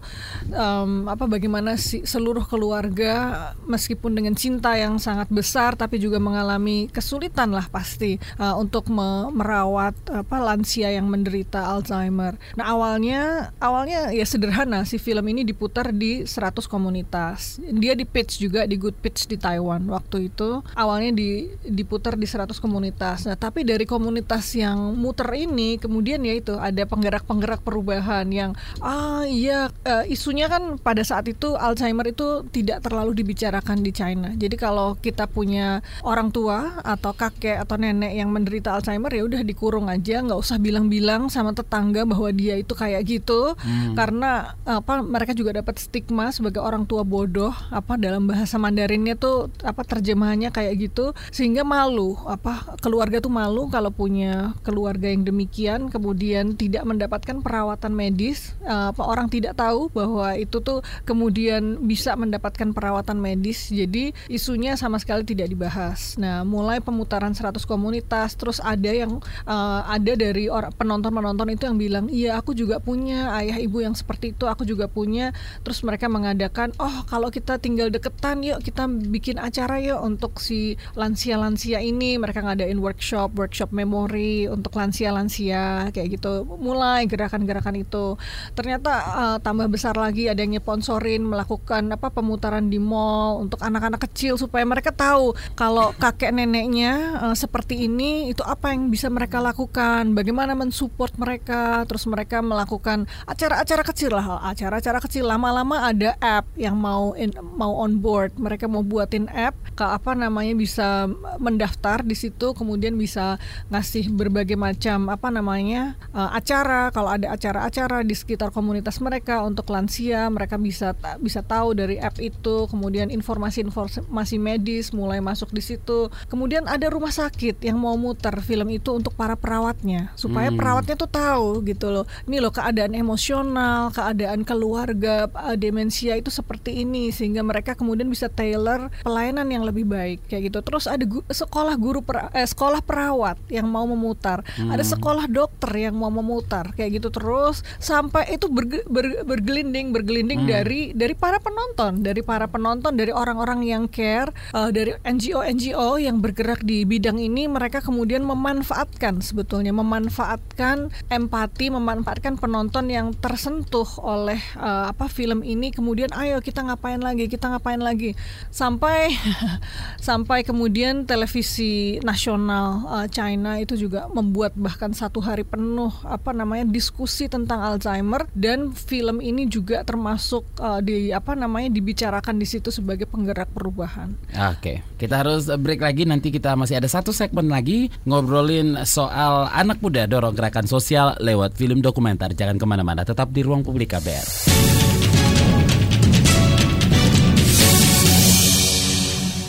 um, apa bagaimana si seluruh keluarga meskipun dengan cinta yang sangat besar tapi juga mengalami kesulitan lah pasti uh, untuk me merawat apa lansia yang menderita Alzheimer. Nah awalnya awalnya ya sederhana si film ini diputar di 100 komunitas. Dia di pitch juga di Good Pitch di Taiwan waktu itu awalnya di diputar di 100 komunitas. Nah tapi dari komunitas yang muter ini kemudian ya itu ada peng penggerak-penggerak perubahan yang ah iya uh, isunya kan pada saat itu Alzheimer itu tidak terlalu dibicarakan di China. Jadi kalau kita punya orang tua atau kakek atau nenek yang menderita Alzheimer ya udah dikurung aja, nggak usah bilang-bilang sama tetangga bahwa dia itu kayak gitu hmm. karena apa mereka juga dapat stigma sebagai orang tua bodoh apa dalam bahasa Mandarinnya tuh apa terjemahannya kayak gitu sehingga malu apa keluarga tuh malu kalau punya keluarga yang demikian kemudian tidak mendapatkan perawatan medis. Uh, orang tidak tahu bahwa itu tuh kemudian bisa mendapatkan perawatan medis. Jadi isunya sama sekali tidak dibahas. Nah, mulai pemutaran 100 komunitas, terus ada yang uh, ada dari penonton-penonton itu yang bilang, "Iya, aku juga punya ayah ibu yang seperti itu, aku juga punya." Terus mereka mengadakan, "Oh, kalau kita tinggal deketan, yuk kita bikin acara yuk untuk si lansia-lansia ini." Mereka ngadain workshop, workshop memori untuk lansia-lansia kayak gitu. Mulai gerakan-gerakan itu. Ternyata uh, tambah besar lagi ada yang sponsorin melakukan apa pemutaran di mall untuk anak-anak kecil supaya mereka tahu kalau kakek neneknya uh, seperti ini itu apa yang bisa mereka lakukan, bagaimana mensupport mereka, terus mereka melakukan acara-acara kecil lah, acara-acara kecil lama-lama ada app yang mau in, mau on board, mereka mau buatin app ke apa namanya bisa mendaftar di situ kemudian bisa ngasih berbagai macam apa namanya uh, acara. Kalau ada acara-acara di sekitar komunitas mereka untuk lansia mereka bisa bisa tahu dari app itu. Kemudian informasi-informasi medis mulai masuk di situ. Kemudian ada rumah sakit yang mau muter film itu untuk para perawatnya supaya hmm. perawatnya tuh tahu gitu loh. Ini loh keadaan emosional keadaan keluarga eh, demensia itu seperti ini sehingga mereka kemudian bisa tailor pelayanan yang lebih baik kayak gitu terus ada gu sekolah guru per eh, sekolah perawat yang mau memutar hmm. ada sekolah dokter yang mau memutar kayak gitu terus sampai itu berge, ber, bergelinding bergelinding hmm. dari dari para penonton dari para penonton dari orang-orang yang care uh, dari NGO NGO yang bergerak di bidang ini mereka kemudian memanfaatkan sebetulnya memanfaatkan empati memanfaatkan penonton yang tersentuh oleh uh, apa film ini kemudian ayo kita ngapain lagi kita ngapain lagi sampai sampai kemudian televisi nasional uh, China itu juga membuat bahkan satu hari penuh apa namanya diskusi tentang Alzheimer dan film ini juga termasuk uh, di apa namanya dibicarakan di situ sebagai penggerak perubahan. Oke, kita harus break lagi nanti kita masih ada satu segmen lagi ngobrolin soal anak muda dorong gerakan sosial lewat film dokumenter. Jangan ke mana-mana, tetap di ruang publik KBR.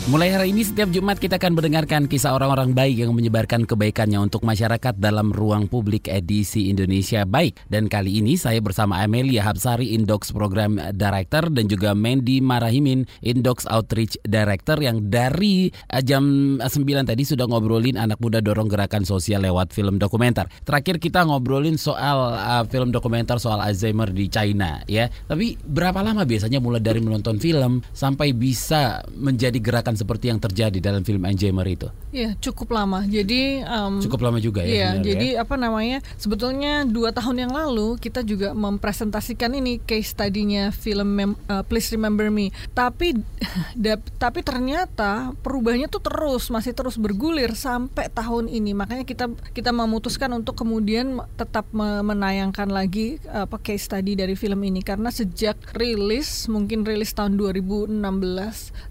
Mulai hari ini setiap Jumat kita akan mendengarkan kisah orang-orang baik yang menyebarkan kebaikannya untuk masyarakat dalam ruang publik edisi Indonesia Baik. Dan kali ini saya bersama Amelia Hapsari, Indox Program Director dan juga Mandy Marahimin, Indox Outreach Director yang dari eh, jam 9 tadi sudah ngobrolin anak muda dorong gerakan sosial lewat film dokumenter. Terakhir kita ngobrolin soal uh, film dokumenter soal Alzheimer di China ya. Tapi berapa lama biasanya mulai dari menonton film sampai bisa menjadi gerakan seperti yang terjadi dalam film Alzheimer itu? Iya, cukup lama. Jadi um, cukup lama juga ya. Iya, jadi ya? apa namanya? Sebetulnya dua tahun yang lalu kita juga mempresentasikan ini case tadinya film Mem uh, Please Remember Me. Tapi tapi ternyata perubahannya tuh terus masih terus bergulir sampai tahun ini. Makanya kita kita memutuskan untuk kemudian tetap menayangkan lagi apa case tadi dari film ini karena sejak rilis mungkin rilis tahun 2016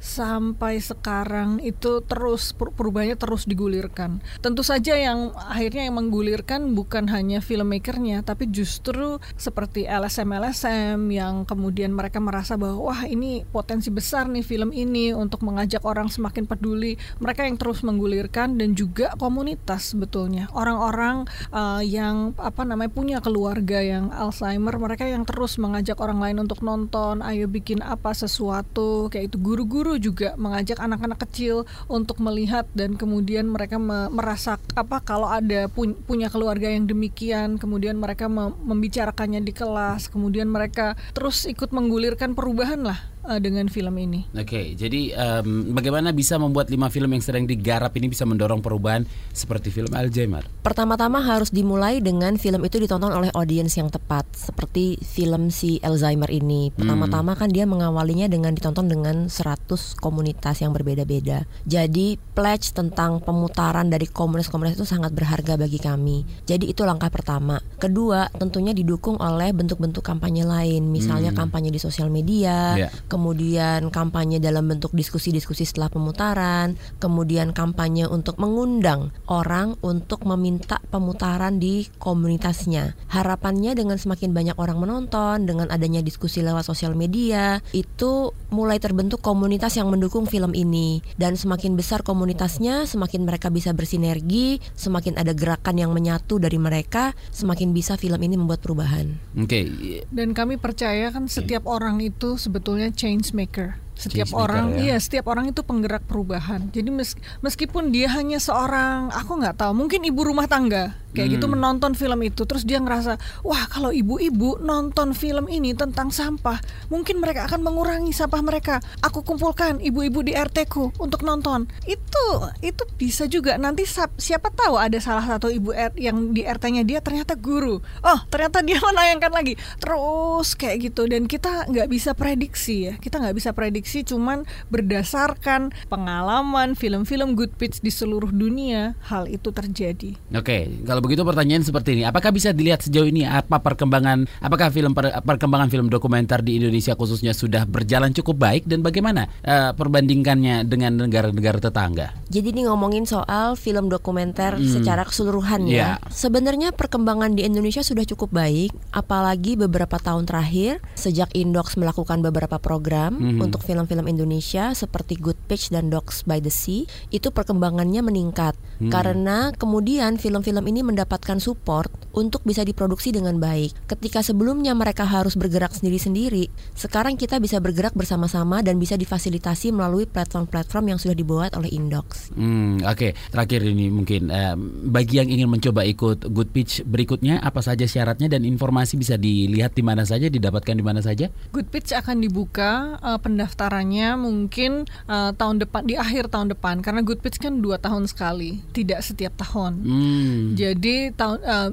sampai sekarang itu terus perubahannya terus digulirkan. Tentu saja yang akhirnya yang menggulirkan bukan hanya filmmakernya, tapi justru seperti LSM-LSM yang kemudian mereka merasa bahwa wah ini potensi besar nih film ini untuk mengajak orang semakin peduli. Mereka yang terus menggulirkan dan juga komunitas sebetulnya orang-orang uh, yang apa namanya punya keluarga yang Alzheimer, mereka yang terus mengajak orang lain untuk nonton, ayo bikin apa sesuatu kayak itu guru-guru juga mengajak anak-anak kecil untuk melihat dan kemudian mereka me merasa apa kalau ada pu punya keluarga yang demikian kemudian mereka membicarakannya di kelas kemudian mereka terus ikut menggulirkan perubahan lah uh, dengan film ini. Oke, okay, jadi um, bagaimana bisa membuat lima film yang sedang digarap ini bisa mendorong perubahan seperti film Alzheimer? Pertama-tama harus dimulai dengan film itu ditonton oleh audiens yang tepat, seperti film si Alzheimer ini. Pertama-tama hmm. kan dia mengawalinya dengan ditonton dengan 100 komunitas yang berbeda-beda. Jadi pledge tentang pemutaran dari komunitas-komunitas itu sangat berharga bagi kami. Jadi itu langkah pertama. Kedua, tentunya didukung oleh bentuk-bentuk kampanye lain, misalnya hmm. kampanye di sosial media, yeah kemudian kampanye dalam bentuk diskusi-diskusi setelah pemutaran, kemudian kampanye untuk mengundang orang untuk meminta pemutaran di komunitasnya. Harapannya dengan semakin banyak orang menonton, dengan adanya diskusi lewat sosial media, itu mulai terbentuk komunitas yang mendukung film ini dan semakin besar komunitasnya, semakin mereka bisa bersinergi, semakin ada gerakan yang menyatu dari mereka, semakin bisa film ini membuat perubahan. Oke. Okay. Dan kami percaya kan setiap orang itu sebetulnya change maker setiap Change orang ya. iya setiap orang itu penggerak perubahan. Jadi mes, meskipun dia hanya seorang aku nggak tahu mungkin ibu rumah tangga kayak gitu hmm. gitu menonton film itu terus dia ngerasa wah kalau ibu-ibu nonton film ini tentang sampah mungkin mereka akan mengurangi sampah mereka. Aku kumpulkan ibu-ibu di RT ku untuk nonton. Itu itu bisa juga. Nanti siapa tahu ada salah satu ibu R yang di RT-nya dia ternyata guru. Oh ternyata dia menayangkan lagi. Terus kayak gitu dan kita nggak bisa prediksi ya. Kita nggak bisa prediksi prediksi cuman berdasarkan pengalaman film-film good pitch di seluruh dunia hal itu terjadi. Oke, kalau begitu pertanyaan seperti ini, apakah bisa dilihat sejauh ini apa perkembangan apakah film per, perkembangan film dokumenter di Indonesia khususnya sudah berjalan cukup baik dan bagaimana uh, perbandingannya dengan negara-negara tetangga? Jadi ini ngomongin soal film dokumenter hmm. secara keseluruhan ya. Yeah. Sebenarnya perkembangan di Indonesia sudah cukup baik, apalagi beberapa tahun terakhir sejak Indox melakukan beberapa program hmm. untuk film-film Indonesia seperti Good Pitch dan Dogs by the Sea itu perkembangannya meningkat hmm. karena kemudian film-film ini mendapatkan support untuk bisa diproduksi dengan baik. Ketika sebelumnya mereka harus bergerak sendiri-sendiri, sekarang kita bisa bergerak bersama-sama dan bisa difasilitasi melalui platform-platform yang sudah dibuat oleh Indox. Hmm, Oke, okay. terakhir ini mungkin uh, bagi yang ingin mencoba ikut Good Pitch berikutnya apa saja syaratnya dan informasi bisa dilihat di mana saja, didapatkan di mana saja? Good Pitch akan dibuka uh, pendaftaran pendaftarannya mungkin uh, tahun depan di akhir tahun depan karena Good Pitch kan dua tahun sekali, tidak setiap tahun. Hmm. Jadi tahun uh,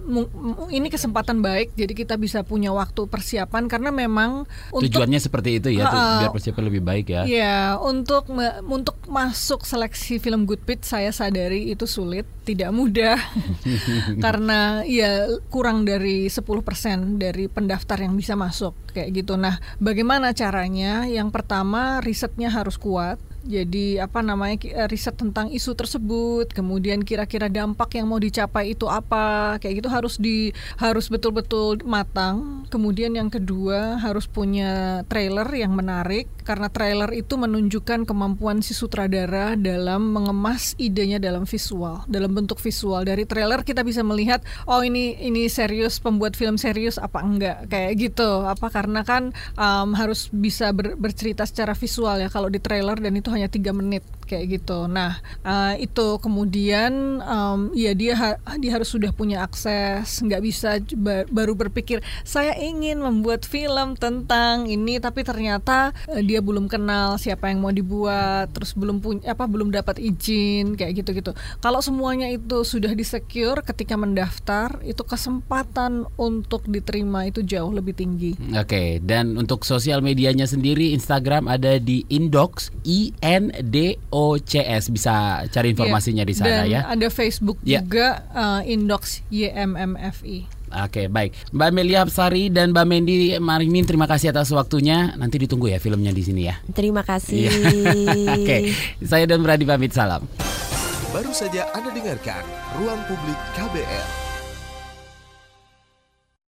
ini kesempatan baik, jadi kita bisa punya waktu persiapan karena memang tujuannya untuk, seperti itu ya, uh, biar persiapan lebih baik ya. Ya untuk untuk masuk seleksi film Good Pitch saya sadari itu sulit, tidak mudah karena ya kurang dari 10% dari pendaftar yang bisa masuk kayak gitu. Nah, bagaimana caranya? Yang pertama risetnya harus kuat jadi apa namanya eh, riset tentang isu tersebut, kemudian kira-kira dampak yang mau dicapai itu apa, kayak gitu harus di harus betul-betul matang. Kemudian yang kedua harus punya trailer yang menarik karena trailer itu menunjukkan kemampuan si sutradara dalam mengemas idenya dalam visual, dalam bentuk visual. Dari trailer kita bisa melihat oh ini ini serius pembuat film serius apa enggak kayak gitu. Apa karena kan um, harus bisa ber, bercerita secara visual ya kalau di trailer dan itu hanya tiga menit kayak gitu. Nah uh, itu kemudian um, ya dia ha dia harus sudah punya akses, nggak bisa baru berpikir saya ingin membuat film tentang ini tapi ternyata uh, dia belum kenal siapa yang mau dibuat, terus belum punya apa belum dapat izin kayak gitu-gitu. Kalau semuanya itu sudah disecure ketika mendaftar, itu kesempatan untuk diterima itu jauh lebih tinggi. Oke, okay. dan untuk sosial medianya sendiri Instagram ada di Indox I N D O OCS bisa cari iya, informasinya yeah. di sana Dan ya. Ada Facebook yeah. juga uh, Indox YMMFI. Oke baik Mbak Melia Sari dan Mbak Mendi Marimin terima kasih atas waktunya Nanti ditunggu ya filmnya di sini ya Terima kasih iya. Oke saya dan Brady pamit salam Baru saja Anda dengarkan Ruang Publik KBR